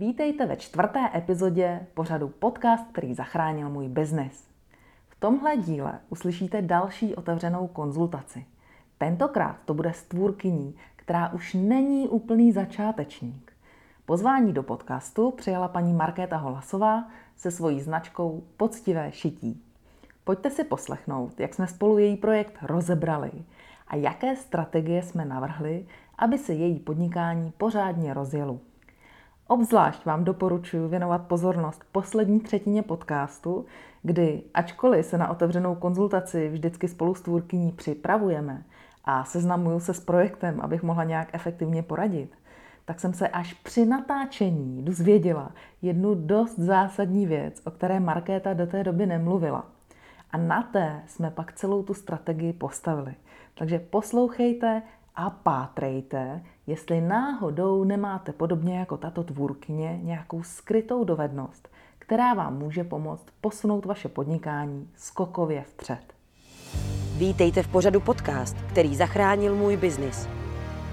Vítejte ve čtvrté epizodě pořadu podcast, který zachránil můj biznis. V tomhle díle uslyšíte další otevřenou konzultaci. Tentokrát to bude s tvůrkyní, která už není úplný začátečník. Pozvání do podcastu přijala paní Markéta Holasová se svojí značkou Poctivé šití. Pojďte si poslechnout, jak jsme spolu její projekt rozebrali a jaké strategie jsme navrhli, aby se její podnikání pořádně rozjelo. Obzvlášť vám doporučuji věnovat pozornost poslední třetině podcastu, kdy, ačkoliv se na otevřenou konzultaci vždycky spolu s tvůrkyní připravujeme a seznamuju se s projektem, abych mohla nějak efektivně poradit, tak jsem se až při natáčení dozvěděla jednu dost zásadní věc, o které Markéta do té doby nemluvila. A na té jsme pak celou tu strategii postavili. Takže poslouchejte a pátrejte, jestli náhodou nemáte podobně jako tato tvůrkyně nějakou skrytou dovednost, která vám může pomoct posunout vaše podnikání skokově vpřed. Vítejte v pořadu podcast, který zachránil můj biznis.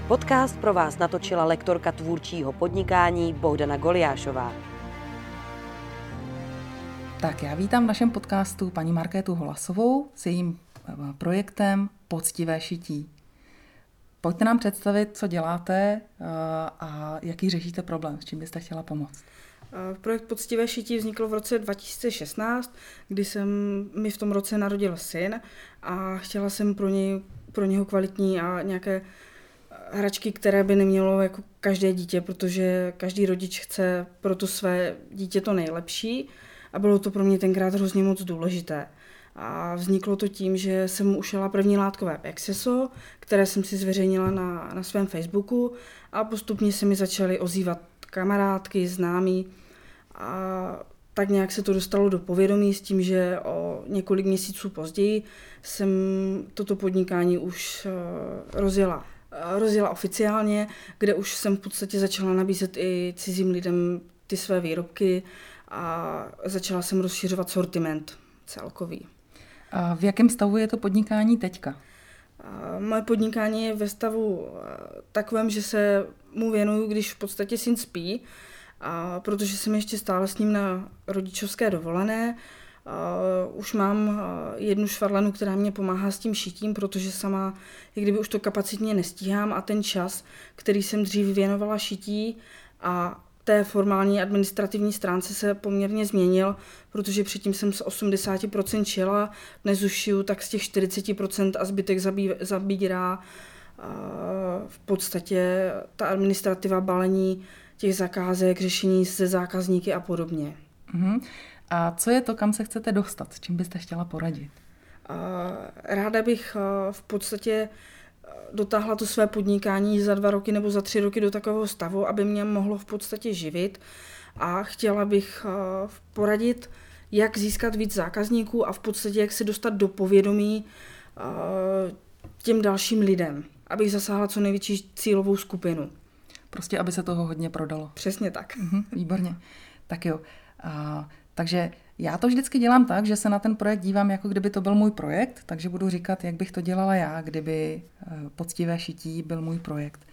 Podcast pro vás natočila lektorka tvůrčího podnikání Bohdana Goliášová. Tak já vítám v našem podcastu paní Markétu Holasovou s jejím eh, projektem Poctivé šití. Pojďte nám představit, co děláte eh, a jaký řešíte problém, s čím byste chtěla pomoct. Eh, projekt Poctivé šití vznikl v roce 2016, kdy jsem mi v tom roce narodil syn a chtěla jsem pro, něj, pro něho kvalitní a nějaké hračky, které by nemělo jako každé dítě, protože každý rodič chce pro to své dítě to nejlepší a bylo to pro mě tenkrát hrozně moc důležité. A vzniklo to tím, že jsem ušela první látkové Pexeso, které jsem si zveřejnila na, na svém Facebooku a postupně se mi začaly ozývat kamarádky, známí a tak nějak se to dostalo do povědomí s tím, že o několik měsíců později jsem toto podnikání už uh, rozjela rozjela oficiálně, kde už jsem v podstatě začala nabízet i cizím lidem ty své výrobky a začala jsem rozšiřovat sortiment celkový. A v jakém stavu je to podnikání teďka? Moje podnikání je ve stavu takovém, že se mu věnuju, když v podstatě syn spí, a protože jsem ještě stále s ním na rodičovské dovolené. Uh, už mám uh, jednu švadlenu, která mě pomáhá s tím šitím, protože sama, i kdyby už to kapacitně nestíhám a ten čas, který jsem dřív věnovala šití a té formální administrativní stránce se poměrně změnil, protože předtím jsem z 80% šila, dnes už šiju tak z těch 40% a zbytek zabí, zabírá v podstatě ta administrativa balení těch zakázek, řešení se zákazníky a podobně. Uh-huh. A co je to, kam se chcete dostat? S čím byste chtěla poradit? Ráda bych v podstatě dotáhla to své podnikání za dva roky nebo za tři roky do takového stavu, aby mě mohlo v podstatě živit a chtěla bych eh, poradit, jak získat víc zákazníků a v podstatě jak se dostat do povědomí eh, těm dalším lidem, abych zasáhla co největší cílovou skupinu. Prostě, aby se toho hodně prodalo. Přesně tak. Mhm, výborně. Tak jo. A, takže já to vždycky dělám tak, že se na ten projekt dívám, jako kdyby to byl můj projekt, takže budu říkat, jak bych to dělala já, kdyby eh, poctivé šití byl můj projekt.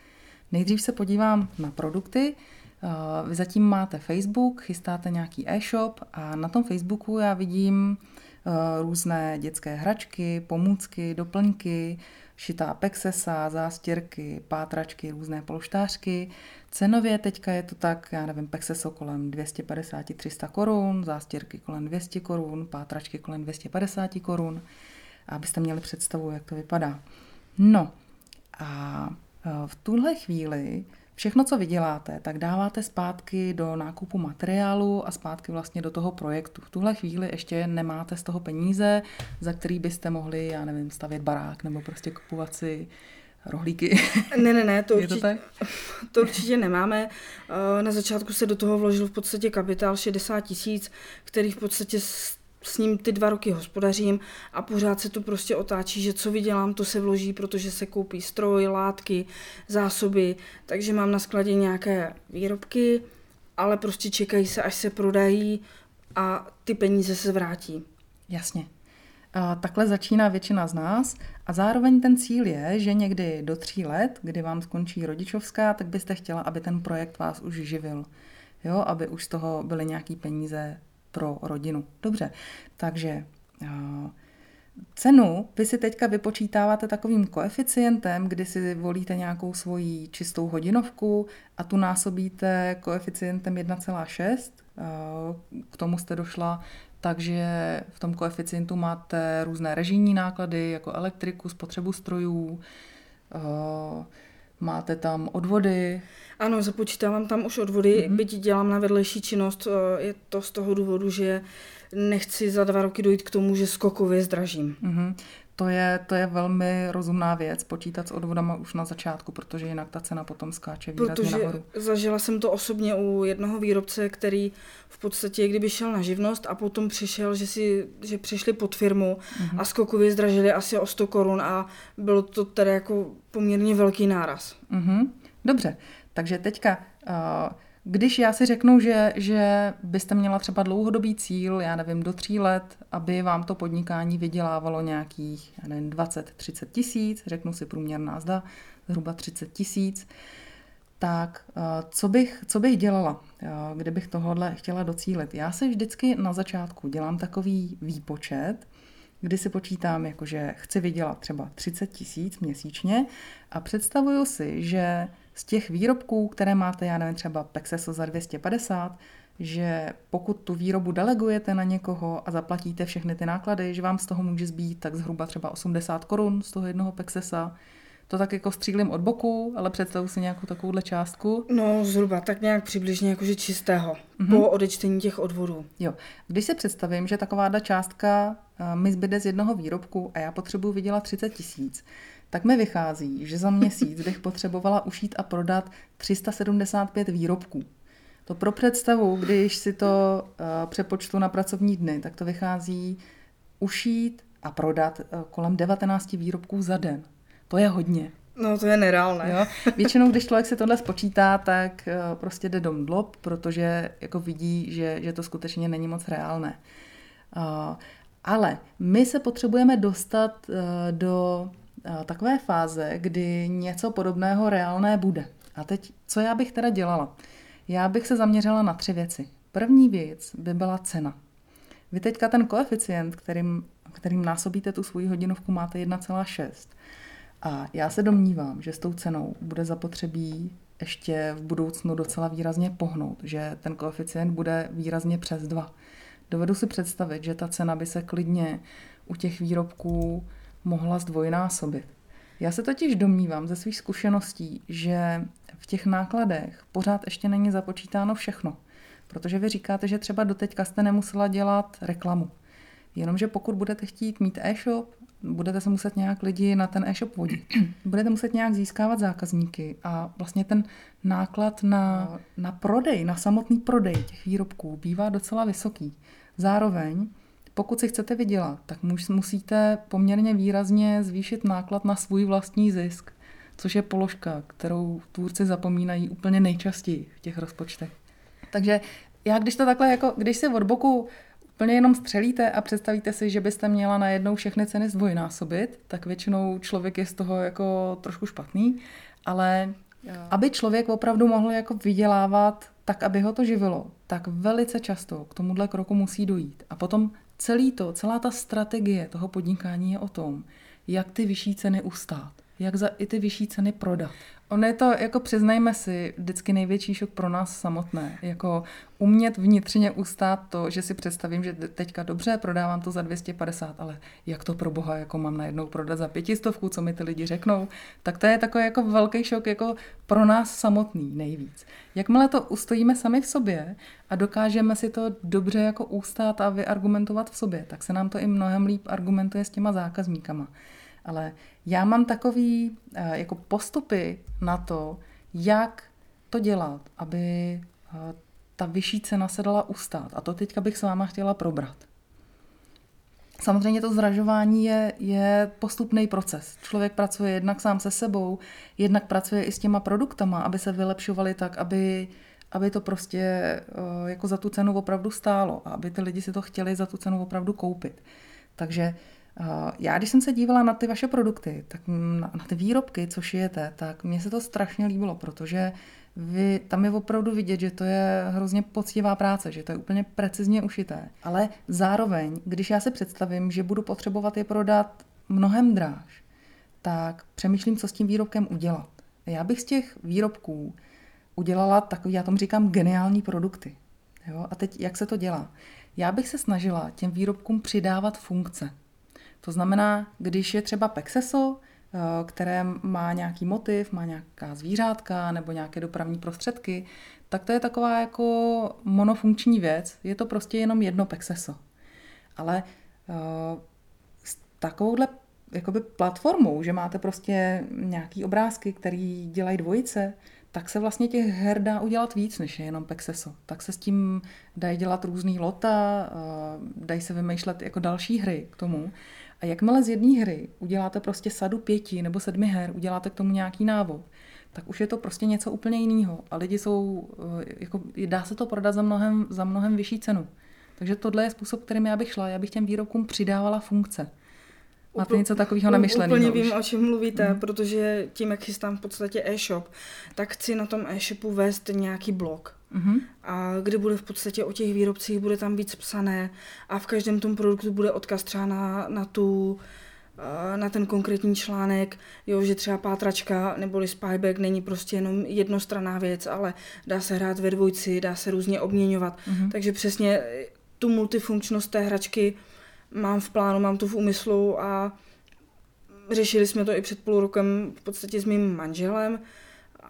Nejdřív se podívám na produkty. Eh, vy zatím máte Facebook, chystáte nějaký e-shop a na tom Facebooku já vidím eh, různé dětské hračky, pomůcky, doplňky, šitá pexesa, zástěrky, pátračky, různé polštářky. Cenově teďka je to tak, já nevím, pexeso kolem 250-300 korun, zástěrky kolem 200 korun, pátračky kolem 250 korun, abyste měli představu, jak to vypadá. No a e, v tuhle chvíli všechno, co vyděláte, tak dáváte zpátky do nákupu materiálu a zpátky vlastně do toho projektu. V tuhle chvíli ještě nemáte z toho peníze, za který byste mohli, já nevím, stavět barák nebo prostě kupovat si rohlíky. Ne, ne, ne, to, určitě, to, to určitě nemáme. Eh, na začátku se do toho vložil v podstatě kapitál 60 tisíc, který v podstatě s ním ty dva roky hospodařím a pořád se to prostě otáčí, že co vydělám, to se vloží, protože se koupí stroj, látky, zásoby, takže mám na skladě nějaké výrobky, ale prostě čekají se, až se prodají a ty peníze se vrátí. Jasně. A takhle začíná většina z nás a zároveň ten cíl je, že někdy do tří let, kdy vám skončí rodičovská, tak byste chtěla, aby ten projekt vás už živil. jo, aby už z toho byly nějaký peníze pro rodinu. Dobře, takže Cenu vy si teďka vypočítáváte takovým koeficientem, kdy si volíte nějakou svoji čistou hodinovku a tu násobíte koeficientem 1,6. K tomu jste došla, takže v tom koeficientu máte různé režijní náklady, jako elektriku, spotřebu strojů, máte tam odvody. Ano, započítávám tam už odvody, mm-hmm. byť dělám na vedlejší činnost, je to z toho důvodu, že nechci za dva roky dojít k tomu, že skokově zdražím. Mm-hmm. To je, to je velmi rozumná věc, počítat s odvodama už na začátku, protože jinak ta cena potom skáče výrazně protože nahoru. zažila jsem to osobně u jednoho výrobce, který v podstatě, kdyby šel na živnost a potom přišel, že, si, že přišli pod firmu mm-hmm. a skokově zdražili asi o 100 korun a bylo to tedy jako poměrně velký náraz. Mm-hmm. Dobře, takže teďka uh, když já si řeknu, že, že byste měla třeba dlouhodobý cíl, já nevím, do tří let, aby vám to podnikání vydělávalo nějakých, já nevím, 20-30 tisíc, řeknu si průměrná zda, zhruba 30 tisíc, tak eh, co bych, co bych dělala, eh, kdybych tohle chtěla docílit? Já si vždycky na začátku dělám takový výpočet, kdy si počítám, jakože chci vydělat třeba 30 tisíc měsíčně a představuju si, že z těch výrobků, které máte, já nevím, třeba Pexeso za 250, že pokud tu výrobu delegujete na někoho a zaplatíte všechny ty náklady, že vám z toho může zbýt tak zhruba třeba 80 korun z toho jednoho Pexesa, to tak jako střílím od boku, ale představu si nějakou takovouhle částku. No zhruba tak nějak přibližně jakože čistého, mm-hmm. po odečtení těch odvodů. Jo, když si představím, že taková částka uh, mi zbyde z jednoho výrobku a já potřebuji vydělat 30 tisíc, tak mi vychází, že za měsíc bych potřebovala ušít a prodat 375 výrobků. To pro představu, když si to uh, přepočtu na pracovní dny, tak to vychází ušít a prodat uh, kolem 19 výrobků za den. To je hodně. No to je nereálné. Jo? Většinou, když člověk si tohle spočítá, tak uh, prostě jde dom dlob, protože jako vidí, že, že to skutečně není moc reálné. Uh, ale my se potřebujeme dostat uh, do takové fáze, kdy něco podobného reálné bude. A teď, co já bych teda dělala? Já bych se zaměřila na tři věci. První věc by byla cena. Vy teďka ten koeficient, kterým, kterým násobíte tu svoji hodinovku, máte 1,6. A já se domnívám, že s tou cenou bude zapotřebí ještě v budoucnu docela výrazně pohnout, že ten koeficient bude výrazně přes 2. Dovedu si představit, že ta cena by se klidně u těch výrobků mohla zdvojnásobit. Já se totiž domnívám ze svých zkušeností, že v těch nákladech pořád ještě není započítáno všechno. Protože vy říkáte, že třeba doteďka jste nemusela dělat reklamu. Jenomže pokud budete chtít mít e-shop, budete se muset nějak lidi na ten e-shop vodit. budete muset nějak získávat zákazníky a vlastně ten náklad na, na prodej, na samotný prodej těch výrobků bývá docela vysoký. Zároveň pokud si chcete vydělat, tak musíte poměrně výrazně zvýšit náklad na svůj vlastní zisk, což je položka, kterou tvůrci zapomínají úplně nejčastěji v těch rozpočtech. Takže já když to takhle, jako když si od boku úplně jenom střelíte a představíte si, že byste měla najednou všechny ceny zdvojnásobit, tak většinou člověk je z toho jako trošku špatný, ale aby člověk opravdu mohl jako vydělávat tak, aby ho to živilo, tak velice často k tomuhle kroku musí dojít. A potom celý to, celá ta strategie toho podnikání je o tom, jak ty vyšší ceny ustát, jak za i ty vyšší ceny prodat. Ono je to, jako přiznejme si, vždycky největší šok pro nás samotné. Jako umět vnitřně ustát to, že si představím, že teďka dobře, prodávám to za 250, ale jak to pro boha jako mám najednou prodat za pětistovku, co mi ty lidi řeknou, tak to je takový jako velký šok jako pro nás samotný nejvíc. Jakmile to ustojíme sami v sobě a dokážeme si to dobře jako ustát a vyargumentovat v sobě, tak se nám to i mnohem líp argumentuje s těma zákazníkama. Ale já mám takový eh, jako postupy na to, jak to dělat, aby eh, ta vyšší cena se dala ustát. A to teďka bych s váma chtěla probrat. Samozřejmě to zražování je, je postupný proces. Člověk pracuje jednak sám se sebou, jednak pracuje i s těma produktama, aby se vylepšovaly tak, aby, aby to prostě eh, jako za tu cenu opravdu stálo a aby ty lidi si to chtěli za tu cenu opravdu koupit. Takže Já, když jsem se dívala na ty vaše produkty, tak na, na ty výrobky, co šijete, tak mně se to strašně líbilo, protože vy, tam je opravdu vidět, že to je hrozně poctivá práce, že to je úplně precizně ušité. Ale zároveň, když já si představím, že budu potřebovat je prodat mnohem dráž, tak přemýšlím, co s tím výrobkem udělat. Já bych z těch výrobků udělala takový, já tomu říkám, geniální produkty. Jo? A teď, jak se to dělá? Já bych se snažila těm výrobkům přidávat funkce. To znamená, když je třeba Pexeso, eh, které má nějaký motiv, má nějaká zvířátka nebo nějaké dopravní prostředky, tak to je taková jako monofunkční věc. Je to prostě jenom jedno Pexeso. Ale uh, s takovouhle jakoby platformou, že máte prostě nějaký obrázky, který dělají dvojice, tak se vlastně těch her dá udělat víc, než je jenom Pexeso. Tak se s tím dají dělat různý lota, dají se vymýšlet jako další hry k tomu. A jakmile z jedné hry uděláte prostě sadu pěti nebo sedmi her, uděláte k tomu nějaký návod, tak už je to prostě něco úplně jiného. A lidi jsou, e, jako, dá se to prodat za mnohem, za mnohem vyšší cenu. Takže tohle je způsob, kterým já bych šla. Já bych těm výrobkům přidávala funkce. Máte něco takového namyšleného? Úplně vím, o čem mluvíte, mm. protože tím, jak chystám v podstatě e-shop, tak chci na tom e-shopu vést nějaký blog. Mm-hmm. A kde bude v podstatě o těch výrobcích, bude tam víc psané a v každém tom produktu bude odkaz třeba na, na tu na ten konkrétní článek, jo, že třeba pátračka neboli spyback není prostě jenom jednostranná věc, ale dá se hrát ve dvojci, dá se různě obměňovat. Mm-hmm. Takže přesně tu multifunkčnost té hračky mám v plánu, mám to v úmyslu a řešili jsme to i před půl rokem v podstatě s mým manželem,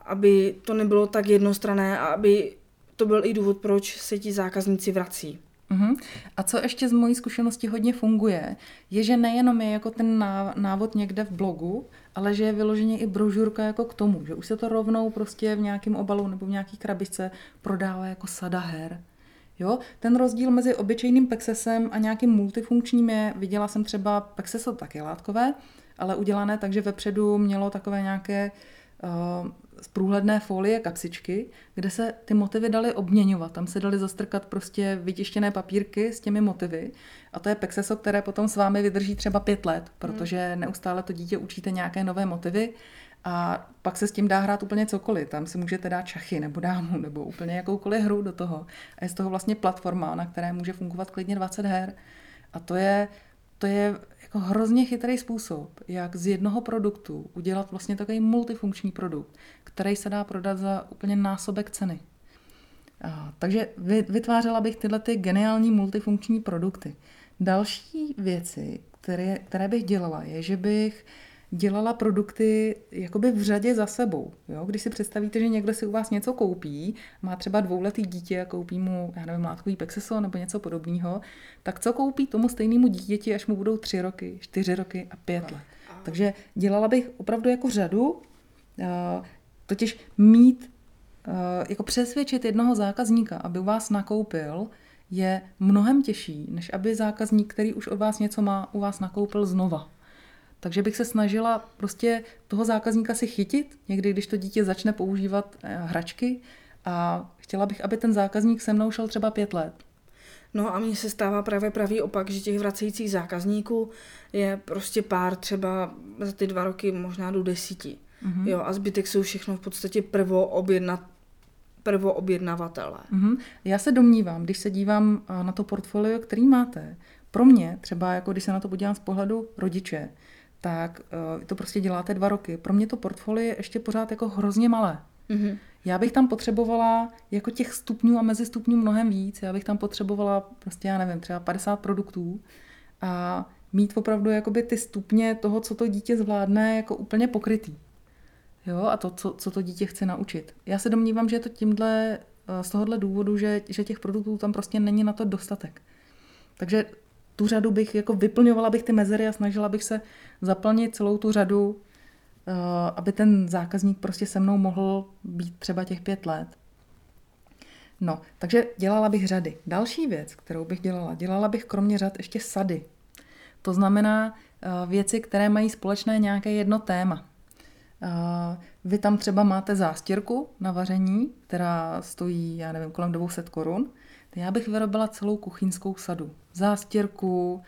aby to nebylo tak jednostrané a aby to byl i důvod, proč se ti zákazníci vrací. Uh-huh. A co ještě z mojí zkušenosti hodně funguje, je, že nejenom je jako ten návod někde v blogu, ale že je vyloženě i brožurka jako k tomu, že už se to rovnou prostě v nějakém obalu nebo v nějaký krabičce prodává jako sada her. Jo? Ten rozdíl mezi obyčejným pexesem a nějakým multifunkčním je, viděla jsem třeba pexeso taky látkové, ale udělané tak, že vepředu mělo takové nějaké uh, z průhledné folie kapsičky, kde se ty motivy daly obměňovat. Tam se daly zastrkat prostě vytištěné papírky s těmi motivy. A to je pexeso, které potom s vámi vydrží třeba pět let, protože neustále to dítě učíte nějaké nové motivy a pak se s tím dá hrát úplně cokoliv. Tam si můžete dát šachy nebo dámu nebo úplně jakoukoliv hru do toho. A je z toho vlastně platforma, na které může fungovat klidně 20 her. A to je, to je hrozně chytrý způsob, jak z jednoho produktu udělat vlastně takový multifunkční produkt, který se dá prodat za úplně násobek ceny. A, takže vytvářela bych tyhle ty geniální multifunkční produkty. Další věci, které, které bych dělala, je, že bych dělala produkty jakoby v řadě za sebou. Jo? Když si představíte, že někdo si u vás něco koupí, má třeba dvouletý dítě a koupí mu, já nevím, látkový pexeso nebo něco podobného, tak co koupí tomu stejnému dítěti, až mu budou tři roky, čtyři roky a pět let. Takže dělala bych opravdu jako řadu, eh, totiž mít, eh, jako přesvědčit jednoho zákazníka, aby u vás nakoupil, je mnohem těžší, než aby zákazník, který už od vás něco má, u vás nakoupil znova. Takže bych se snažila prostě toho zákazníka si chytit, někdy když to dítě začne používat eh, hračky a chtěla bych, aby ten zákazník se mnou šel třeba pět let. No a mně se stává právě pravý opak, že těch vracejících zákazníků je prostě pár třeba za ty dva roky možná do desíti. Mm-hmm. Jo, a zbytek jsou všechno v podstatě prvoobjednat prvoobjednavatele. Mm-hmm. Já se domnívám, když se dívám eh, na to portfolio, který máte, pro mě třeba, jako když se na to podívám z pohledu rodiče, tak uh, to prostě děláte dva roky. Pro mě to portfolio je ještě pořád jako hrozně malé. Mm-hmm. Já bych tam potřebovala jako těch stupňů a mezi stupňů mnohem víc. Já bych tam potřebovala prostě, já nevím, třeba 50 produktů a mít opravdu jakoby ty stupně toho, co to dítě zvládne, jako úplně pokrytý. Jo, a to, co, co to dítě chce naučit. Já se domnívám, že je to tímhle, eh, z tohohle důvodu, že, že těch produktů tam prostě není na to dostatek. Takže tu řadu bych, jako vyplňovala bych ty mezery a snažila bych se zaplnit celou tu řadu, eh, aby ten zákazník prostě se mnou mohl být třeba těch pět let. No, takže dělala bych řady. Další věc, kterou bych dělala, dělala bych kromě řad ještě sady. To znamená eh, věci, které mají společné nějaké jedno téma. Eh, vy tam třeba máte zástěrku na vaření, která stojí, já nevím, kolem 200 korun. Já bych vyrobila celou kuchyňskou sadu. Zástěrku,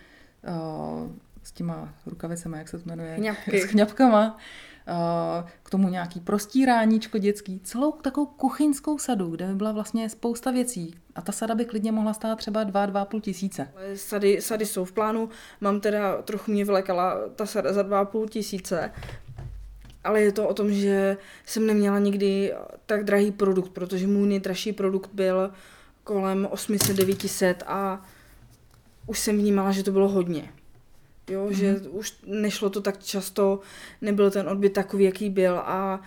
s těma rukavicemi, jak se to jmenuje? Chňapky. S chňapkama. Uh, k tomu nějaký prostíráníčko dětský, celou takovou kuchyňskou sadu, kde by byla vlastně spousta věcí. A ta sada by klidně mohla stát třeba 2-2,5 tisíce. Sady, sady jsou v plánu, mám teda, trochu mě vylekala ta sada za 2,5 tisíce, ale je to o tom, že jsem neměla nikdy tak drahý produkt, protože můj nejdražší produkt byl kolem 800-900 a už jsem vnímala, že to bylo hodně. Jo, mm-hmm. že už nešlo to tak často, nebyl ten odbyt takový, jaký byl a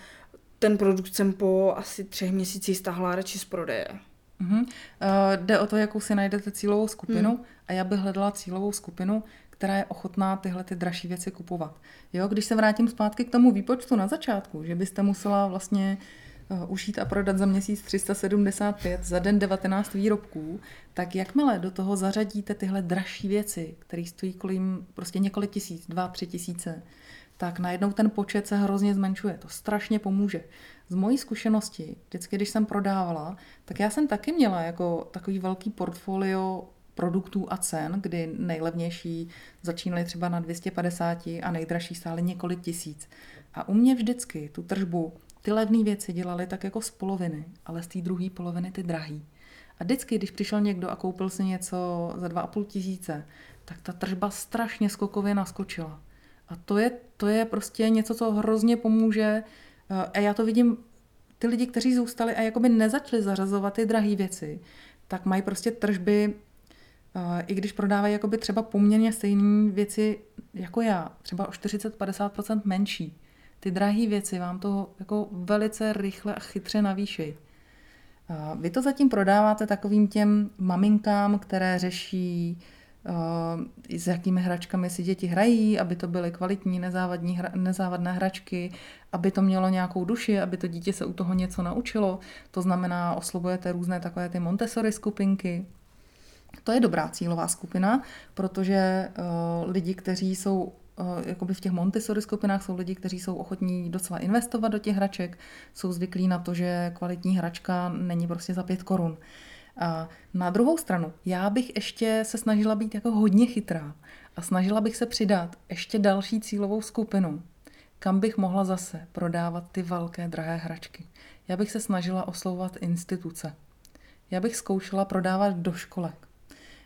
ten produkt jsem po asi třech měsících stáhla radši z prodeje. Mm-hmm. Uh, jde o to, jakou si najdete cílovou skupinu mm. a já bych hledala cílovou skupinu, která je ochotná tyhle ty dražší věci kupovat. Jo, když se vrátím zpátky k tomu výpočtu na začátku, že byste musela vlastně uh, ušít a prodat za měsíc 375, za den 19 výrobků, tak jakmile do toho zařadíte tyhle dražší věci, které stojí kolem prostě několik tisíc, dva, tři tisíce, tak najednou ten počet se hrozně zmenšuje. To strašně pomůže. Z mojí zkušenosti, vždycky, když jsem prodávala, tak já jsem taky měla jako takový velký portfolio produktů a cen, kdy nejlevnější začínaly třeba na 250 a nejdražší stály několik tisíc. A u mě vždycky tu tržbu ty levné věci dělaly tak jako z poloviny, ale z té druhé poloviny ty drahý. A vždycky, když přišel někdo a koupil si něco za 2,5 tisíce, tak ta tržba strašně skokově naskočila. A to je, to je prostě něco, co hrozně pomůže. Eh, a já to vidím, ty lidi, kteří zůstali a jakoby nezačali zařazovat ty drahé věci, tak mají prostě tržby, eh, i když prodávají jakoby třeba poměrně stejné věci jako já, třeba o 40-50% menší. Ty drahé věci vám to jako velice rychle a chytře navýšejí. Vy to zatím prodáváte takovým těm maminkám, které řeší s jakými hračkami si děti hrají, aby to byly kvalitní, nezávadní, nezávadné hračky, aby to mělo nějakou duši, aby to dítě se u toho něco naučilo. To znamená, oslovujete různé takové ty Montessori skupinky. To je dobrá cílová skupina, protože lidi, kteří jsou jakoby v těch Montessori skupinách jsou lidi, kteří jsou ochotní docela investovat do těch hraček, jsou zvyklí na to, že kvalitní hračka není prostě za pět korun. A na druhou stranu, já bych ještě se snažila být jako hodně chytrá a snažila bych se přidat ještě další cílovou skupinu, kam bych mohla zase prodávat ty velké drahé hračky. Já bych se snažila oslovovat instituce. Já bych zkoušela prodávat do školek.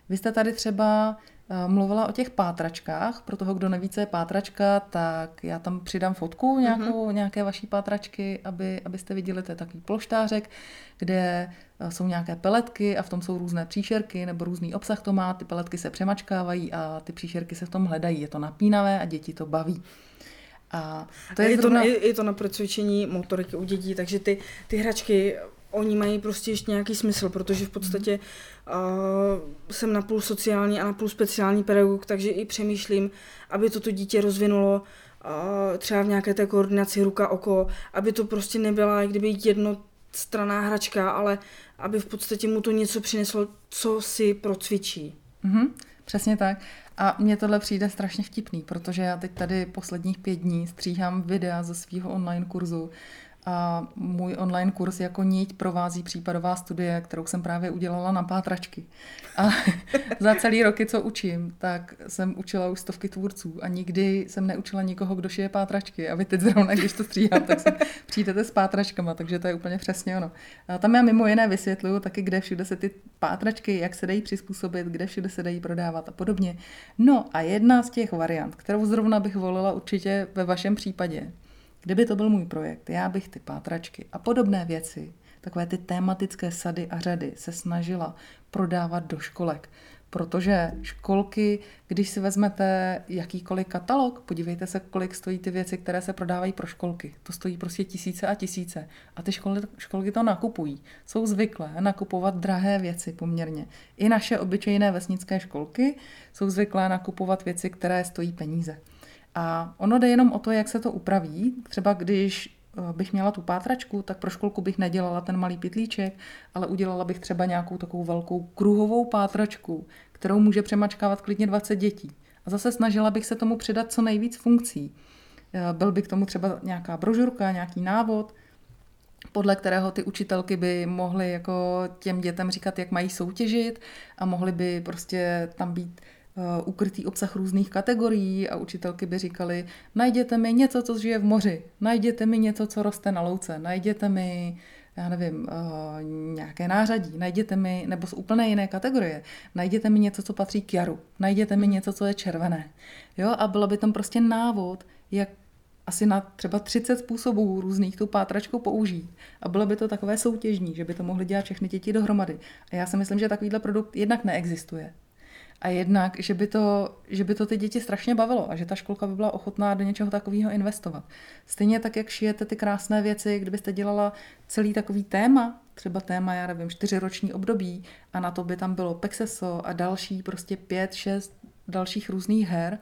Vy jste tady třeba Eh, mluvila o těch pátračkách. Pro toho, kdo neví, co je pátračka, tak já tam přidám fotku nějakou, mm-hmm. nějaké vaší pátračky, aby, abyste viděli, to je takový ploštářek, kde eh, jsou nějaké peletky a v tom jsou různé příšerky nebo různý obsah to má. Ty peletky se přemačkávají a ty příšerky se v tom hledají. Je to napínavé a děti to baví. A to je, je, zrovna... to, je, je to na procvičení motoriky u dětí, takže ty, ty hračky oni mají prostě ještě nějaký smysl, protože v podstatě uh, jsem napůl sociální a napůl speciální pedagog, takže i přemýšlím, aby toto dítě rozvinulo uh, třeba v nějaké té koordinaci ruka-oko, aby to prostě nebyla kdyby jednostraná hračka, ale aby v podstatě mu to něco přineslo, co si procvičí. Mm-hmm, přesně tak. A mně tohle přijde strašně vtipný, protože já teď tady posledních pět dní stříhám videa ze svého online kurzu, a můj online kurz jako niť provází případová studie, kterou jsem právě udělala na pátračky. A za celý roky, co učím, tak jsem učila už stovky tvůrců a nikdy jsem neučila nikoho, kdo šije pátračky. A vy teď zrovna, když to stříhám, tak se přijdete s pátračkama, takže to je úplně přesně ono. A tam já mimo jiné vysvětluju taky, kde všude se ty pátračky, jak se dají přizpůsobit, kde všude se dají prodávat a podobně. No a jedna z těch variant, kterou zrovna bych volila určitě ve vašem případě, Kdyby to byl můj projekt, já bych ty pátračky a podobné věci, takové ty tématické sady a řady se snažila prodávat do školek. Protože školky, když si vezmete jakýkoliv katalog, podívejte se, kolik stojí ty věci, které se prodávají pro školky. To stojí prostě tisíce a tisíce. A ty školy, školky to nakupují. Jsou zvyklé nakupovat drahé věci poměrně. I naše obyčejné vesnické školky jsou zvyklé nakupovat věci, které stojí peníze. A ono jde jenom o to, jak se to upraví. Třeba když eh, bych měla tu pátračku, tak pro školku bych nedělala ten malý pitlíček, ale udělala bych třeba nějakou takovou velkou kruhovou pátračku, kterou může přemačkávat klidně 20 dětí. A zase snažila bych se tomu přidat co nejvíc funkcí. Eh, byl by k tomu třeba nějaká brožurka, nějaký návod, podle kterého ty učitelky by mohly jako těm dětem říkat, jak mají soutěžit a mohly by prostě tam být ukrytý obsah různých kategorií a učitelky by říkali, najděte mi něco, co žije v moři, najděte mi něco, co roste na louce, najděte mi já nevím, uh, nějaké nářadí, najděte mi, nebo z úplné jiné kategorie, najděte mi něco, co patří k jaru, najděte mi něco, co je červené. Jo, a bylo by tam prostě návod, jak asi na třeba 30 způsobů různých tu pátračku použít. A bylo by to takové soutěžní, že by to mohly dělat všechny děti dohromady. A já si myslím, že takovýhle produkt jednak neexistuje. A jednak, že by, to, že by to ty děti strašně bavilo a že ta školka by byla ochotná do něčeho takového investovat. Stejně tak, jak šijete ty krásné věci, kdybyste dělala celý takový téma, třeba téma, já nevím, čtyřiroční období a na to by tam bylo Pexeso a další prostě pět, šest dalších různých her,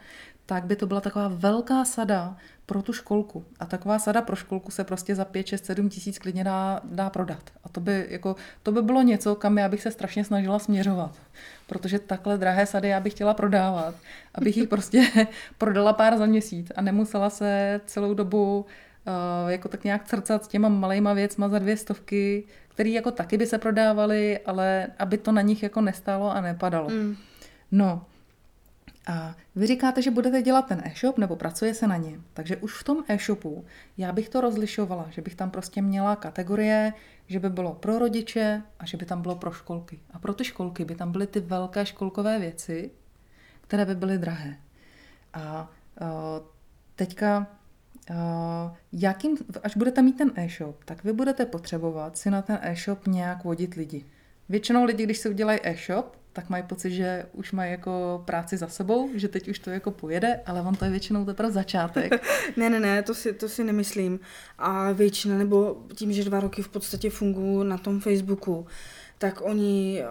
tak by to byla taková velká sada pro tu školku. A taková sada pro školku se prostě za 5, 6, 7 tisíc klidně dá, dá prodat. A to by, jako, to by bylo něco, kam já bych se strašně snažila směřovat. Protože takhle drahé sady já bych chtěla prodávat, abych jich prostě prodala pár za měsíc a nemusela se celou dobu uh, jako tak nějak crcat s těma malejma věcma za dvě stovky, které jako taky by se prodávaly, ale aby to na nich jako nestálo a nepadalo. Mm. No, a vy říkáte, že budete dělat ten e-shop nebo pracuje se na něm. Takže už v tom e-shopu já bych to rozlišovala, že bych tam prostě měla kategorie, že by bylo pro rodiče a že by tam bylo pro školky. A pro ty školky by tam byly ty velké školkové věci, které by byly drahé. A uh, teďka, uh, jakým, až budete mít ten e-shop, tak vy budete potřebovat si na ten e-shop nějak vodit lidi. Většinou lidi, když si udělají e-shop, tak mají pocit, že už mají jako práci za sebou, že teď už to jako pojede, ale on to je většinou teprve začátek. ne, ne, ne, to si, to si nemyslím. A většina, nebo tím, že dva roky v podstatě fungují na tom Facebooku, tak oni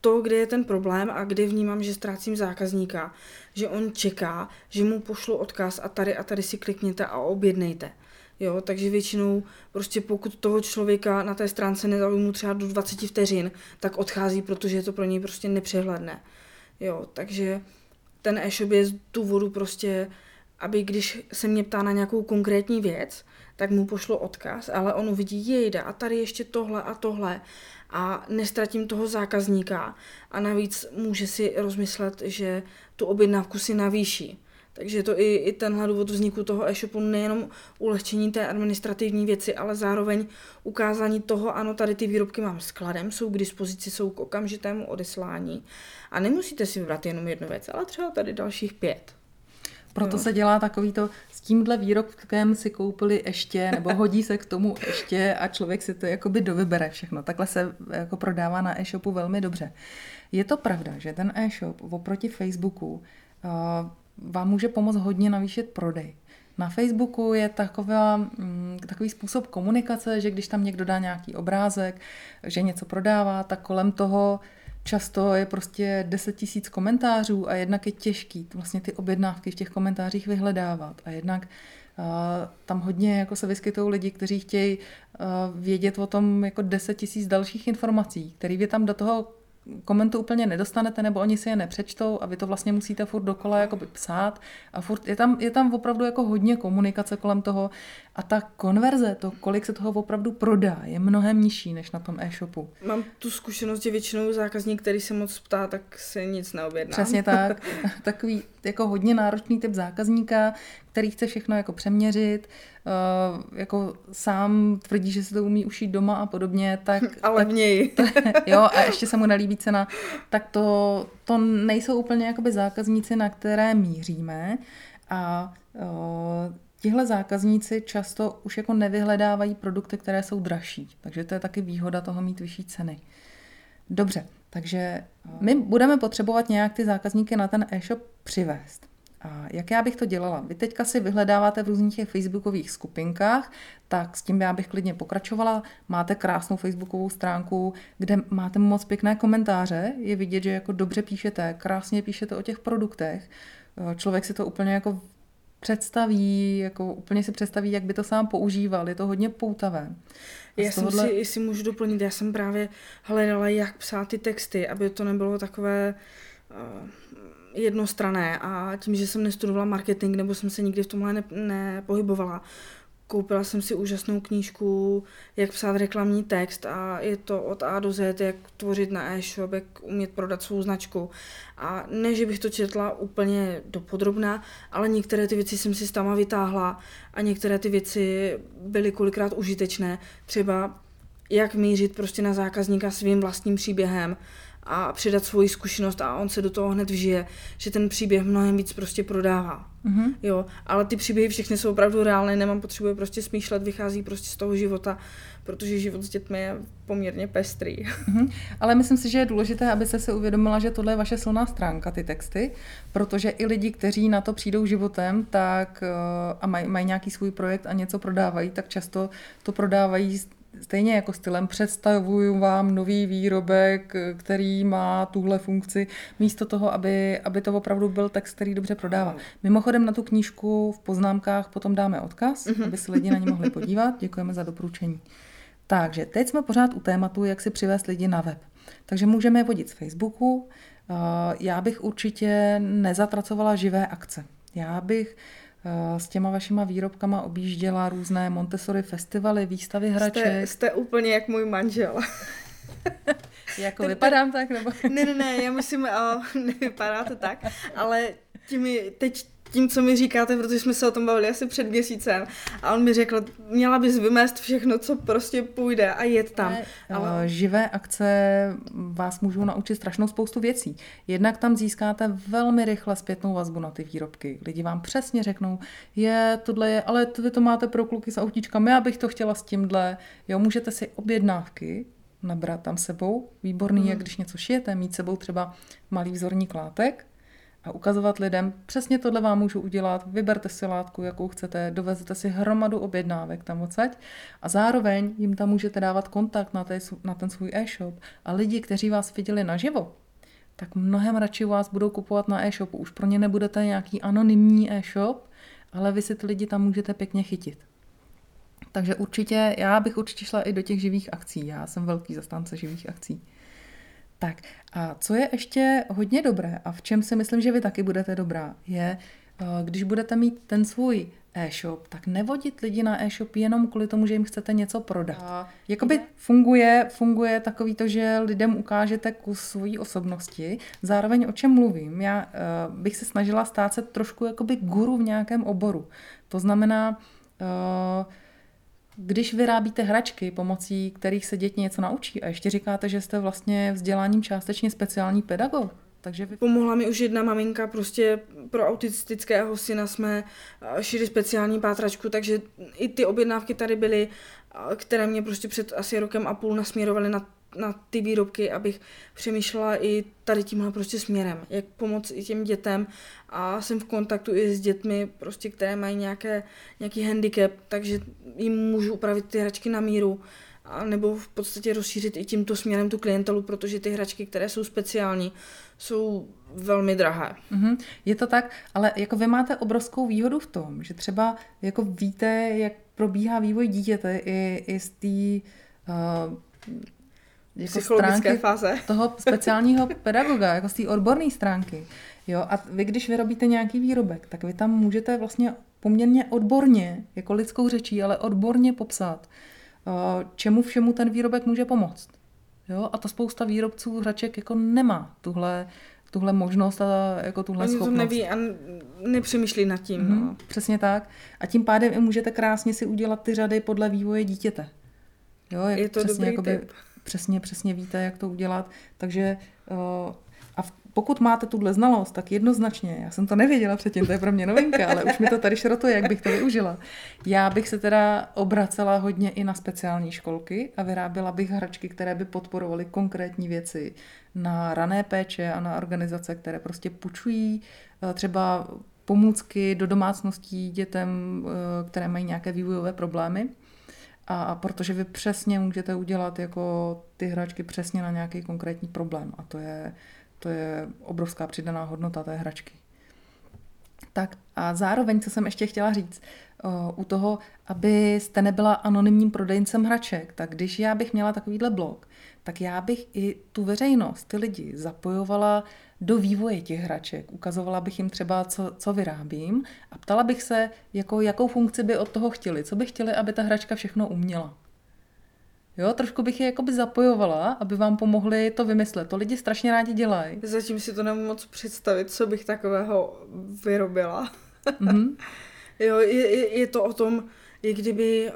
to, kde je ten problém a kde vnímám, že ztrácím zákazníka, že on čeká, že mu pošlu odkaz a tady a tady si klikněte a objednejte. Jo, takže většinou prostě pokud toho člověka na té stránce nezaujmu třeba do 20 vteřin, tak odchází, protože je to pro něj prostě nepřehledné. Jo, takže ten e-shop je z důvodu prostě, aby když se mě ptá na nějakou konkrétní věc, tak mu pošlo odkaz, ale on uvidí, jejda a tady ještě tohle a tohle a nestratím toho zákazníka a navíc může si rozmyslet, že tu objednávku si navýší. Takže to i, i tenhle důvod vzniku toho e-shopu nejenom ulehčení té administrativní věci, ale zároveň ukázání toho, ano, tady ty výrobky mám skladem, jsou k dispozici, jsou k okamžitému odeslání a nemusíte si vybrat jenom jednu věc, ale třeba tady dalších pět. Proto no. se dělá takový to, s tímhle výrobkem si koupili ještě, nebo hodí se k tomu ještě a člověk si to jakoby dovybere všechno. Takhle se jako prodává na e-shopu velmi dobře. Je to pravda, že ten e-shop oproti Facebooku uh, vám může pomoct hodně navýšit prodej. Na Facebooku je taková, mm, takový způsob komunikace, že když tam někdo dá nějaký obrázek, že něco prodává, tak kolem toho často je prostě 10 tisíc komentářů a jednak je těžký vlastně ty objednávky v těch komentářích vyhledávat. A jednak tam hodně jako se vyskytují lidi, kteří chtějí vědět o tom jako 10 tisíc dalších informací, které vy tam do toho komentu úplně nedostanete, nebo oni si je nepřečtou a vy to vlastně musíte furt dokola jakoby psát a furt je tam, je tam opravdu jako hodně komunikace kolem toho a ta konverze, to, kolik se toho opravdu prodá, je mnohem nižší než na tom e-shopu. Mám tu zkušenost, že většinou zákazník, který se moc ptá, tak se nic neobjedná. Přesně tak. Takový jako hodně náročný typ zákazníka, který chce všechno jako přeměřit, uh, jako sám tvrdí, že se to umí ušít doma a podobně, tak... Ale v něj. jo, a ještě se mu nelíbí cena, tak to, to nejsou úplně jakoby zákazníci, na které míříme a uh, Tihle zákazníci často už jako nevyhledávají produkty, které jsou dražší, takže to je taky výhoda toho mít vyšší ceny. Dobře, takže my budeme potřebovat nějak ty zákazníky na ten e-shop přivést. A jak já bych to dělala? Vy teďka si vyhledáváte v různých těch facebookových skupinkách, tak s tím já bych klidně pokračovala. Máte krásnou facebookovou stránku, kde máte moc pěkné komentáře. Je vidět, že jako dobře píšete, krásně píšete o těch produktech. Člověk si to úplně jako představí, jako úplně si představí, jak by to sám používal. Je to hodně poutavé. A já tohohle... jsem si, jestli můžu doplnit, já jsem právě hledala, jak psát ty texty, aby to nebylo takové jednostrané a tím, že jsem nestudovala marketing nebo jsem se nikdy v tomhle ne, nepohybovala, koupila jsem si úžasnou knížku, jak psát reklamní text a je to od A do Z, jak tvořit na e-shop, jak umět prodat svou značku. A ne, že bych to četla úplně dopodrobná, ale některé ty věci jsem si s tama vytáhla a některé ty věci byly kolikrát užitečné. Třeba jak mířit prostě na zákazníka svým vlastním příběhem a přidat svoji zkušenost a on se do toho hned vžije, že ten příběh mnohem víc prostě prodává. Mm-hmm. Jo, ale ty příběhy všechny jsou opravdu reálné, nemám potřebu prostě smýšlet, vychází prostě z toho života, protože život s dětmi je poměrně pestrý. Mm-hmm. Ale myslím si, že je důležité, abyste si uvědomila, že tohle je vaše silná stránka, ty texty, protože i lidi, kteří na to přijdou životem tak, eh, a mají, mají nějaký svůj projekt a něco prodávají, tak často to prodávají stejně jako stylem představuju vám nový výrobek, který má tuhle funkci, místo toho, aby, aby to opravdu byl text, který dobře prodává. Mimochodem na tu knížku v poznámkách potom dáme odkaz, mm-hmm. aby se lidi na ní mohli podívat. Děkujeme za doporučení. Takže teď jsme pořád u tématu, jak si přivést lidi na web. Takže můžeme je vodit z Facebooku. Já bych určitě nezatracovala živé akce. Já bych s těma vašima výrobkama objížděla různé Montessori festivaly, výstavy hraček. Jste, jste úplně jak můj manžel. jako vypadám tak? Nebo? ne, ne, ne, já myslím, nevypadáte tak, ale tím, teď tím, co mi říkáte, protože jsme se o tom bavili asi před měsícem a on mi řekl, měla bys vymést všechno, co prostě půjde a jet tam. Ale... Živé akce vás můžou naučit strašnou spoustu věcí. Jednak tam získáte velmi rychle zpětnou vazbu na ty výrobky. Lidi vám přesně řeknou, je, tohle je, ale vy to máte pro kluky s autíčkami, já bych to chtěla s tímhle. Jo, můžete si objednávky nabrat tam sebou. Výborný mm. je, když něco šijete, mít sebou třeba malý vzorník látek, a ukazovat lidem, přesně tohle vám můžu udělat, vyberte si látku, jakou chcete, dovezete si hromadu objednávek tam odsaď a zároveň jim tam můžete dávat kontakt na, té, na ten svůj e-shop a lidi, kteří vás viděli naživo, tak mnohem radši vás budou kupovat na e-shopu. Už pro ně nebudete nějaký anonymní e-shop, ale vy si ty lidi tam můžete pěkně chytit. Takže určitě, já bych určitě šla i do těch živých akcí. Já jsem velký zastánce živých akcí. Tak a co je ještě hodně dobré a v čem si myslím, že vy taky budete dobrá, je, eh, když budete mít ten svůj e-shop, tak nevodit lidi na e-shop jenom kvůli tomu, že jim chcete něco prodat. A Jakoby funguje, funguje takový to, že lidem ukážete kus svojí osobnosti. Zároveň o čem mluvím? Já uh, bych se snažila stát se trošku jakoby guru v nějakém oboru. To znamená, uh, když vyrábíte hračky, pomocí kterých se děti něco naučí a ještě říkáte, že jste vlastně vzděláním částečně speciální pedagog, takže vy... Pomohla mi už jedna maminka, prostě pro autistického syna jsme eh, šili speciální pátračku, takže i ty objednávky tady byly, eh, které mě prostě před asi rokem a půl nasměrovaly na na ty výrobky, abych přemýšlela i tady tímhle prostě směrem, jak pomoct i těm dětem a jsem v kontaktu i s dětmi, prostě, které mají nějaké, nějaký handicap, takže jim můžu upravit ty hračky na míru a nebo v podstatě rozšířit i tímto směrem tu klientelu, protože ty hračky, které jsou speciální, jsou velmi drahé. Mm-hmm. Je to tak, ale jako vy máte obrovskou výhodu v tom, že třeba jako víte, jak probíhá vývoj dítěte i, i z té uh, jako stránky fáze. toho speciálního pedagoga, jako z té odborné stránky. Jo, a vy, když vyrobíte nějaký výrobek, tak vy tam můžete vlastně poměrně odborně, jako lidskou řečí, ale odborně popsat, eh, čemu všemu ten výrobek může pomoct. Jo, a to spousta výrobců hraček jako nemá tuhle, tuhle možnost a jako tuhle Oni schopnost. to neví a nepřemýšlí nad tím. Mm-hmm, no. Přesně tak. A tím pádem i můžete krásně si udělat ty řady podle vývoje dítěte. Jo, jak je to přesně, dobrý jakoby, tip přesně, přesně víte, jak to udělat. Takže uh, a pokud máte tuhle znalost, tak jednoznačně, já jsem to nevěděla předtím, to je pro mě novinka, ale už mi to tady šrotuje, jak bych to využila. Já bych se teda obracela hodně i na speciální školky a vyráběla bych hračky, které by podporovaly konkrétní věci na rané péče a na organizace, které prostě půjčují uh, třeba pomůcky do domácností dětem, uh, které mají nějaké vývojové problémy a, protože vy přesně můžete udělat jako ty hračky přesně na nějaký konkrétní problém a to je, to je obrovská přidaná hodnota té hračky. Tak a zároveň, co jsem ještě chtěla říct, u toho, abyste nebyla anonymním prodejcem hraček, tak když já bych měla takovýhle blog, tak já bych i tu veřejnost, ty lidi zapojovala do vývoje těch hraček. Ukazovala bych jim třeba, co, co vyrábím a ptala bych se, jako, jakou funkci by od toho chtěli, co by chtěli, aby ta hračka všechno uměla. Jo, trošku bych je jakoby zapojovala, aby vám pomohli to vymyslet. To lidi strašně rádi dělají. Zatím si to nemůžu moc představit, co bych takového vyrobila. Mm-hmm. jo, je, je, je to o tom, je kdyby,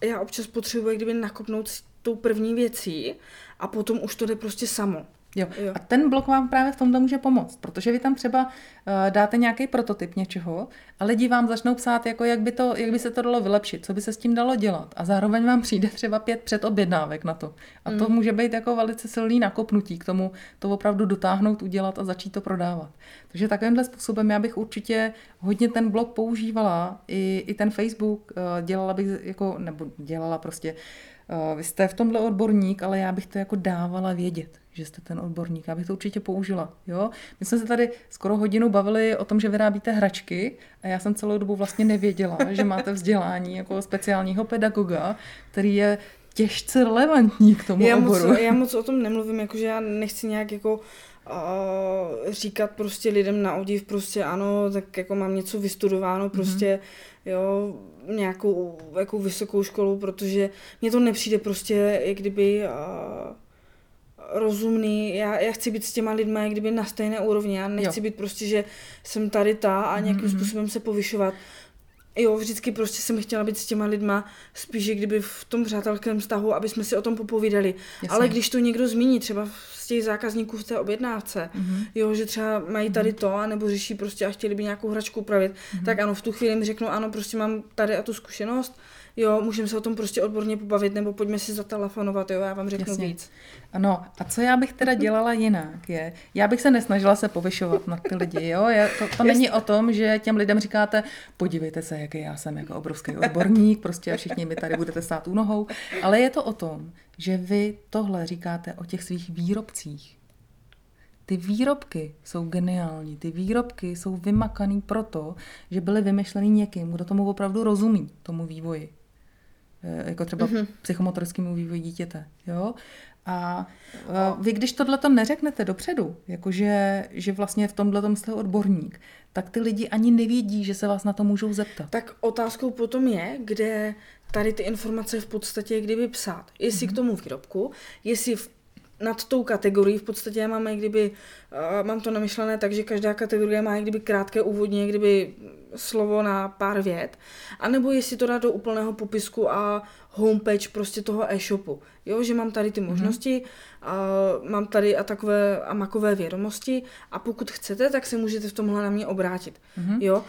já občas potřebuji kdyby nakopnout tou první věcí a potom už to jde prostě samo. Jo. jo. A ten blok vám právě v tomto může pomoct, protože vy tam třeba uh, dáte nějaký prototyp něčeho a lidi vám začnou psát, jako jak by, to, jak by se to dalo vylepšit, co by se s tím dalo dělat. A zároveň vám přijde třeba pět předobjednávek na to. A mm. to může být jako velice silný nakopnutí k tomu, to opravdu dotáhnout, udělat a začít to prodávat. Takže takovýmhle způsobem já bych určitě hodně ten blog používala, i, i ten Facebook, uh, dělala bych, jako, nebo dělala prostě uh, vy jste v tomhle odborník, ale já bych to jako dávala vědět, že jste ten odborník. Já bych to určitě použila. Jo? My jsme se tady skoro hodinu bavili o tom, že vyrábíte hračky a já jsem celou dobu vlastně nevěděla, že máte vzdělání jako speciálního pedagoga, který je těžce relevantní k tomu já oboru. Moc, já moc o tom nemluvím, jakože já nechci nějak jako uh, říkat prostě lidem na odiv prostě ano, tak jako mám něco vystudováno, prostě mm-hmm. jo, nějakou jako vysokou školu, protože mně to nepřijde prostě, jak kdyby uh, rozumný, já, já chci být s těma lidmi jak kdyby na stejné úrovni, já nechci jo. být prostě, že jsem tady ta a nějakým mm-hmm. způsobem se povyšovat. Jo, vždycky prostě jsem chtěla být s těma lidma spíš, kdyby v tom přátelském vztahu, aby jsme si o tom popovídali. Jasně. Ale když to někdo zmíní, třeba z těch zákazníků v té objednávce, mm-hmm. jo, že třeba mají tady mhm. to, anebo řeší prostě a chtěli by nějakou hračku upravit, mm-hmm. tak ano, v tu chvíli mi řeknu, ano, prostě mám tady a tu zkušenost, jo, můžeme se o tom prostě odborně pobavit, nebo pojďme si zatelefonovat, jo, já vám řeknu Jasně. víc. Ano, a co já bych teda dělala jinak je, já bych se nesnažila se povyšovat na ty lidi, jo, já, to, to není o tom, že těm lidem říkáte, podívejte se, jaký já jsem jako obrovský odborník, prostě a všichni mi tady budete stát u nohou, ale je to o tom, že vy tohle říkáte o těch svých výrobcích. Ty výrobky jsou geniální, ty výrobky jsou vymakaný proto, že byly vymyšleny někým, kdo tomu opravdu rozumí, tomu vývoji. E, jako třeba mm-hmm. psychomotorskému vývoji dítěte. Jo? A vy, když tohle to neřeknete dopředu, jakože že vlastně v tomhle jste odborník, tak ty lidi ani nevědí, že se vás na to můžou zeptat. Tak otázkou potom je, kde tady ty informace v podstatě kdyby psát. Jestli mm-hmm. k tomu výrobku, jestli v nad tou kategorií v podstatě máme kdyby, uh, mám to namyšlené tak, že každá kategorie má kdyby krátké úvodně, kdyby slovo na pár vět, anebo jestli to dá do úplného popisku a homepage prostě toho e-shopu. Jo, že mám tady ty mhm. možnosti, mm-hmm. uh, mám tady a takové a makové vědomosti a pokud chcete, tak se můžete v tomhle na mě obrátit. Mm-hmm. Jo,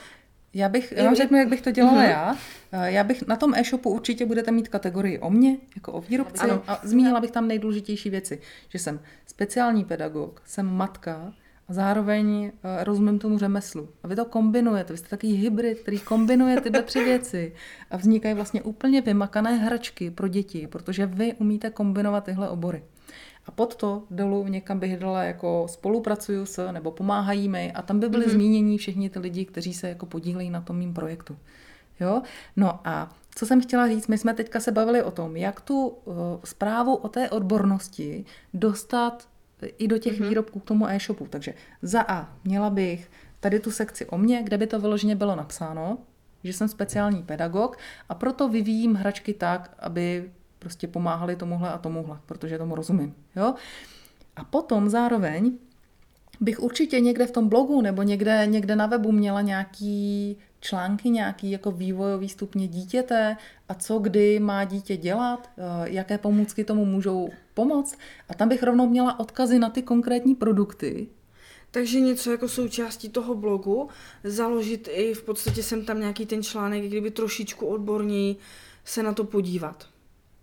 já bych, já řeknu, jak bych to dělala uh-huh. já. Eh, já bych na tom e-shopu určitě budete mít kategorii o mně, jako o výrobci. Ano. A zmínila bych tam nejdůležitější věci, že jsem speciální pedagog, jsem matka a zároveň uh, rozumím tomu řemeslu. A vy to kombinujete, vy jste takový hybrid, který kombinuje tyhle tři věci a vznikají vlastně úplně vymakané hračky pro děti, protože vy umíte kombinovat tyhle obory. A pod to dolů někam bych dala jako spolupracuju s, nebo pomáhají mi a tam by byly mm-hmm. zmíněni všichni ty lidi, kteří se jako podílejí na tom mým projektu. Jo? No a co jsem chtěla říct, my jsme teďka se bavili o tom, jak tu uh, zprávu o té odbornosti dostat i do těch mm-hmm. výrobků k tomu e-shopu. Takže za A měla bych tady tu sekci o mně, kde by to vyloženě bylo napsáno, že jsem speciální pedagog a proto vyvíjím hračky tak, aby prostě pomáhali tomuhle a tomuhle, protože tomu rozumím. Jo? A potom zároveň bych určitě někde v tom blogu nebo někde, někde na webu měla nějaký články, nějaký jako vývojový stupně dítěte a co kdy má dítě dělat, eh, jaké pomůcky tomu můžou pomoct. A tam bych rovnou měla odkazy na ty konkrétní produkty, takže něco jako součástí toho blogu, založit i v podstatě jsem tam nějaký ten článek, kdyby trošičku odborněji se na to podívat.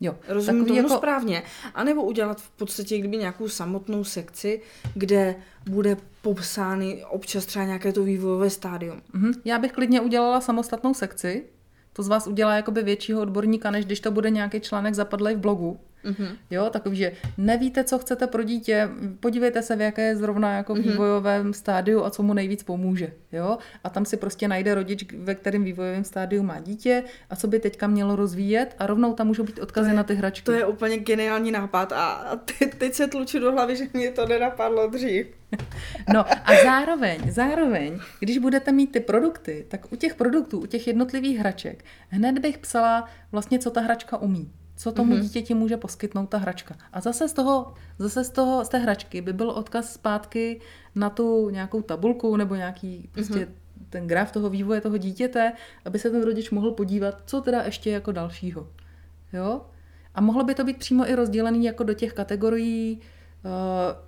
Jo, Rozumím tomu jako... správně. A nebo udělat v podstatě kdyby nějakou samotnou sekci, kde bude popsány občas třeba nějaké to vývojové stádium. Mm-hmm. Já bych klidně udělala samostatnou sekci. To z vás udělá jakoby většího odborníka, než když to bude nějaký článek zapadlý v blogu. Mm-hmm. Jo, takový, že nevíte, co chcete pro dítě, podívejte se, v jaké je zrovna jako mm-hmm. vývojovém stádiu a co mu nejvíc pomůže. Jo? A tam si prostě najde rodič, ve kterém vývojovém stádiu má dítě a co by teďka mělo rozvíjet a rovnou tam můžou být odkazy je, na ty hračky. To je úplně geniální nápad a te, teď se tluču do hlavy, že mě to nenapadlo dřív. No a zároveň, zároveň, když budete mít ty produkty, tak u těch produktů, u těch jednotlivých hraček, hned bych psala vlastně, co ta hračka umí. Co tomu mm-hmm. dítěti může poskytnout ta hračka. A zase z toho, zase z toho, z té hračky by byl odkaz zpátky na tu nějakou tabulku nebo nějaký prostě mm-hmm. ten graf toho vývoje toho dítěte, aby se ten rodič mohl podívat, co teda ještě jako dalšího. Jo? A mohlo by to být přímo i rozdělený jako do těch kategorií, uh,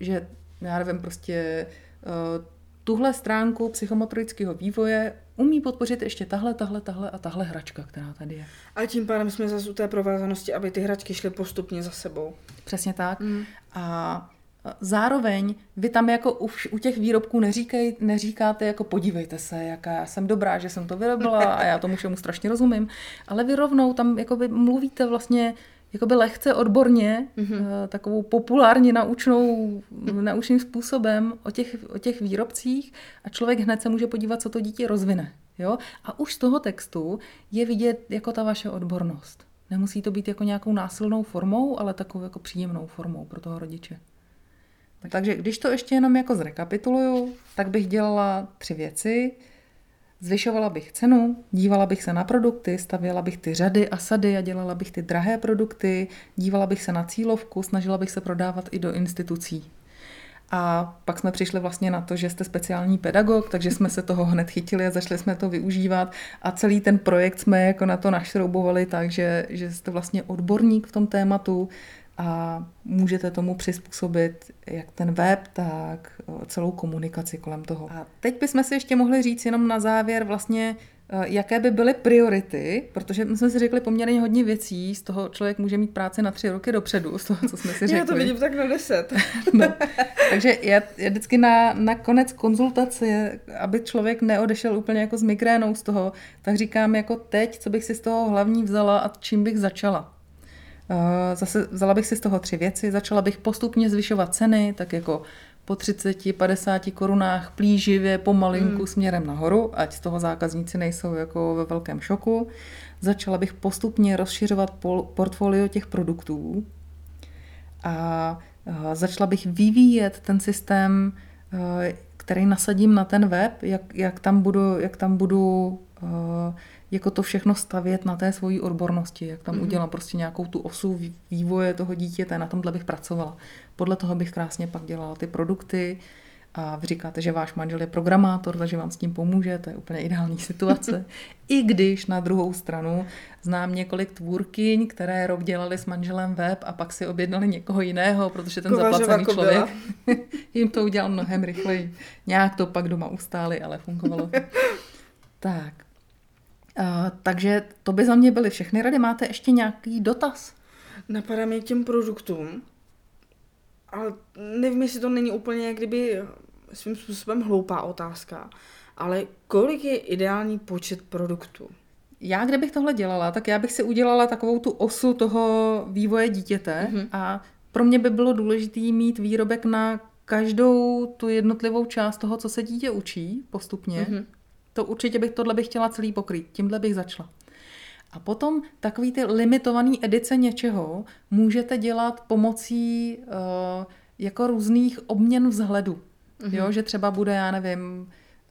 že já nevím, prostě uh, tuhle stránku psychomotorického vývoje umí podpořit ještě tahle, tahle, tahle a tahle hračka, která tady je. A tím pádem jsme zase u té provázanosti, aby ty hračky šly postupně za sebou. Přesně tak. Mm. A zároveň vy tam jako u, u těch výrobků neříkej, neříkáte jako podívejte se, jaká já jsem dobrá, že jsem to vyrobila a já tomu všemu strašně rozumím, ale vy rovnou tam jako by mluvíte vlastně jakoby lehce odborně, mm-hmm. takovou populárně naučnou, naučným způsobem o těch, o těch výrobcích a člověk hned se může podívat, co to dítě rozvine. Jo? A už z toho textu je vidět jako ta vaše odbornost. Nemusí to být jako nějakou násilnou formou, ale takovou jako příjemnou formou pro toho rodiče. Takže když to ještě jenom jako zrekapituluju, tak bych dělala tři věci. Zvyšovala bych cenu, dívala bych se na produkty, stavěla bych ty řady a sady a dělala bych ty drahé produkty, dívala bych se na cílovku, snažila bych se prodávat i do institucí. A pak jsme přišli vlastně na to, že jste speciální pedagog, takže jsme se toho hned chytili a začali jsme to využívat a celý ten projekt jsme jako na to našroubovali tak, že, že jste vlastně odborník v tom tématu, a můžete tomu přizpůsobit jak ten web, tak celou komunikaci kolem toho. A teď bychom si ještě mohli říct jenom na závěr vlastně, jaké by byly priority, protože my jsme si řekli poměrně hodně věcí, z toho člověk může mít práci na tři roky dopředu, z toho, co jsme si řekli. Já to vidím tak na deset. no. Takže já, já vždycky na, na konec konzultace, aby člověk neodešel úplně jako s migrénou z toho, tak říkám jako teď, co bych si z toho hlavní vzala a čím bych začala. Eh, zase vzala bych si z toho tři věci. Začala bych postupně zvyšovat ceny, tak jako po 30-50 korunách plíživě pomalinku mm. směrem nahoru, ať z toho zákazníci nejsou jako ve velkém šoku. Začala bych postupně rozšiřovat portfolio těch produktů a eh, začala bych vyvíjet ten systém, eh, který nasadím na ten web, jak, jak tam budu, jak tam budu jako to všechno stavět na té svojí odbornosti, jak tam mm-hmm. udělám prostě nějakou tu osu vývoje toho dítěte, na tomhle bych pracovala. Podle toho bych krásně pak dělala ty produkty a vy říkáte, že váš manžel je programátor, takže vám s tím pomůže, to je úplně ideální situace. I když na druhou stranu znám několik tvůrkyň, které rok dělali s manželem web a pak si objednali někoho jiného, protože ten Kovažova zaplacený člověk jim to udělal mnohem rychleji. Nějak to pak doma ustáli, ale fungovalo to. tak, takže to by za mě byly všechny rady. Máte ještě nějaký dotaz? Napadá mě těm produktům, ale nevím, jestli to není úplně jak kdyby svým způsobem hloupá otázka, ale kolik je ideální počet produktů? Já, kdybych tohle dělala, tak já bych si udělala takovou tu osu toho vývoje dítěte mm-hmm. a pro mě by bylo důležité mít výrobek na každou tu jednotlivou část toho, co se dítě učí postupně. Mm-hmm. To určitě bych, tohle bych chtěla celý pokrýt, tímhle bych začala. A potom takový ty limitovaný edice něčeho můžete dělat pomocí uh, jako různých obměn vzhledu. Mm-hmm. Jo, že třeba bude, já nevím,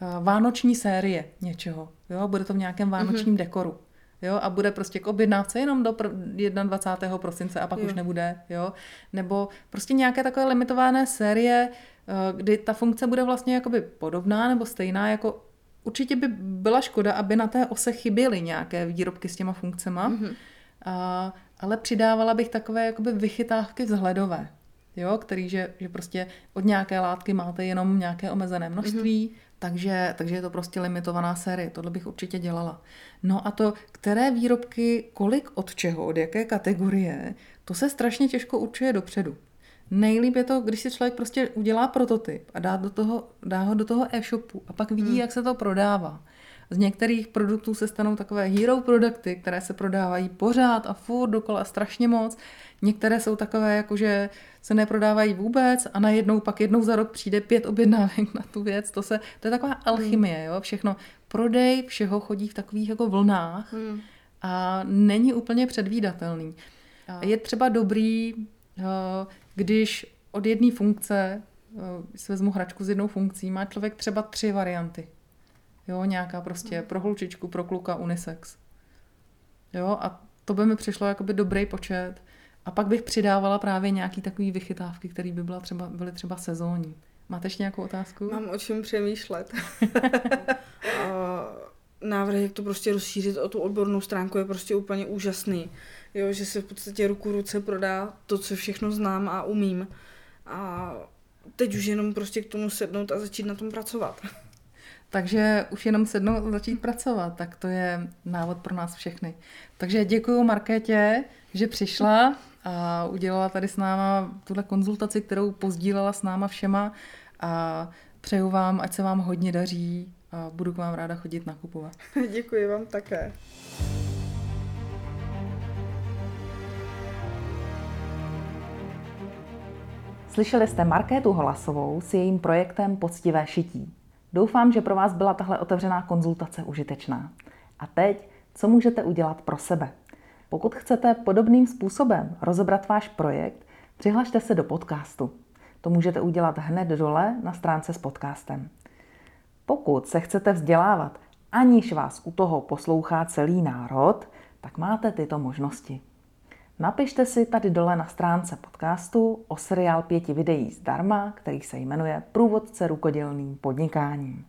uh, vánoční série něčeho. Jo, bude to v nějakém vánočním mm-hmm. dekoru. Jo, a bude prostě k objednávce jenom do 21. prosince a pak jo. už nebude. Jo? Nebo prostě nějaké takové limitované série, eh, kdy ta funkce bude vlastně jakoby podobná nebo stejná jako určitě by byla škoda, aby na té ose chyběly nějaké výrobky s těma funkcema, mm-hmm. a, ale přidávala bych takové jakoby vychytávky vzhledové, jo, který, že, že prostě od nějaké látky máte jenom nějaké omezené množství, mm-hmm. takže, takže je to prostě limitovaná série, tohle bych určitě dělala. No a to, které výrobky, kolik od čeho, od jaké kategorie, to se strašně těžko určuje dopředu. Nejlíp je to, když si člověk prostě udělá prototyp a dá, do toho, dá ho do toho e-shopu a pak vidí, hmm. jak se to prodává. Z některých produktů se stanou takové hero produkty, které se prodávají pořád a furt dokola strašně moc. Některé jsou takové, jako že se neprodávají vůbec a najednou pak jednou za rok přijde pět objednávek na tu věc. To, se, to je taková alchymie, jo? všechno. Prodej všeho chodí v takových jako vlnách hmm. a není úplně předvídatelný. Je třeba dobrý, eh, když od jedné funkce, eh, si vezmu hračku s jednou funkcí, má člověk třeba tři varianty. Jo, nějaká prostě pro holčičku, pro kluka unisex. Jo, a to by mi přišlo jakoby dobrý počet. A pak bych přidávala právě nějaký takový vychytávky, které by byla třeba, byly třeba sezónní. Máte ještě nějakou otázku? Mám o čem přemýšlet. Návrh, jak to prostě rozšířit o tu odbornou stránku, je prostě úplně úžasný. Jo, že se v podstatě ruku ruce prodá to, co všechno znám a umím. A teď už jenom prostě k tomu sednout a začít na tom pracovat. Takže už jenom sednout a začít pracovat, tak to je návod pro nás všechny. Takže děkuji Markétě, že přišla a udělala tady s náma tuhle konzultaci, kterou pozdílela s náma všema a přeju vám, ať se vám hodně daří a budu k vám ráda chodit nakupovat. Děkuji vám také. Slyšeli jste Markétu Holasovou s jejím projektem Poctivé šití. Doufám, že pro vás byla tahle otevřená konzultace užitečná. A teď, co můžete udělat pro sebe? Pokud chcete podobným způsobem rozebrat váš projekt, přihlašte se do podcastu. To můžete udělat hned dole na stránce s podcastem. Pokud se chcete vzdělávat, aniž vás u toho poslouchá celý národ, tak máte tyto možnosti. Napište si tady dole na stránce podcastu o seriál pěti videí zdarma, který se jmenuje Průvodce rukodělným podnikáním.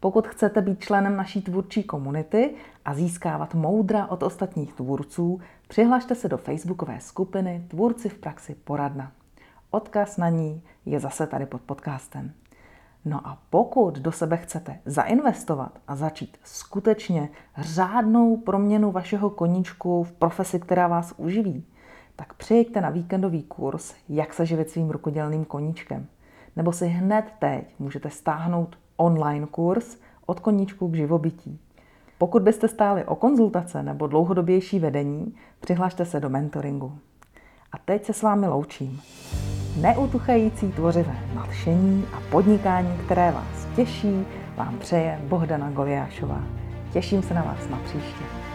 Pokud chcete být členem naší tvůrčí komunity a získávat moudra od ostatních tvůrců, přihlašte se do facebookové skupiny Tvůrci v praxi poradna. Odkaz na ní je zase tady pod podcastem. No a pokud do sebe chcete zainvestovat a začít skutečně řádnou proměnu vašeho koníčku v profesi, která vás uživí, tak přijďte na víkendový kurz Jak se živit svým rukodělným koníčkem. Nebo si hned teď můžete stáhnout online kurz od koníčku k živobytí. Pokud byste stáli o konzultace nebo dlouhodobější vedení, přihlašte se do mentoringu. A teď se s vámi loučím neutuchající tvořivé nadšení a podnikání, které vás těší, vám přeje Bohdana Goliášová. Těším se na vás na příště.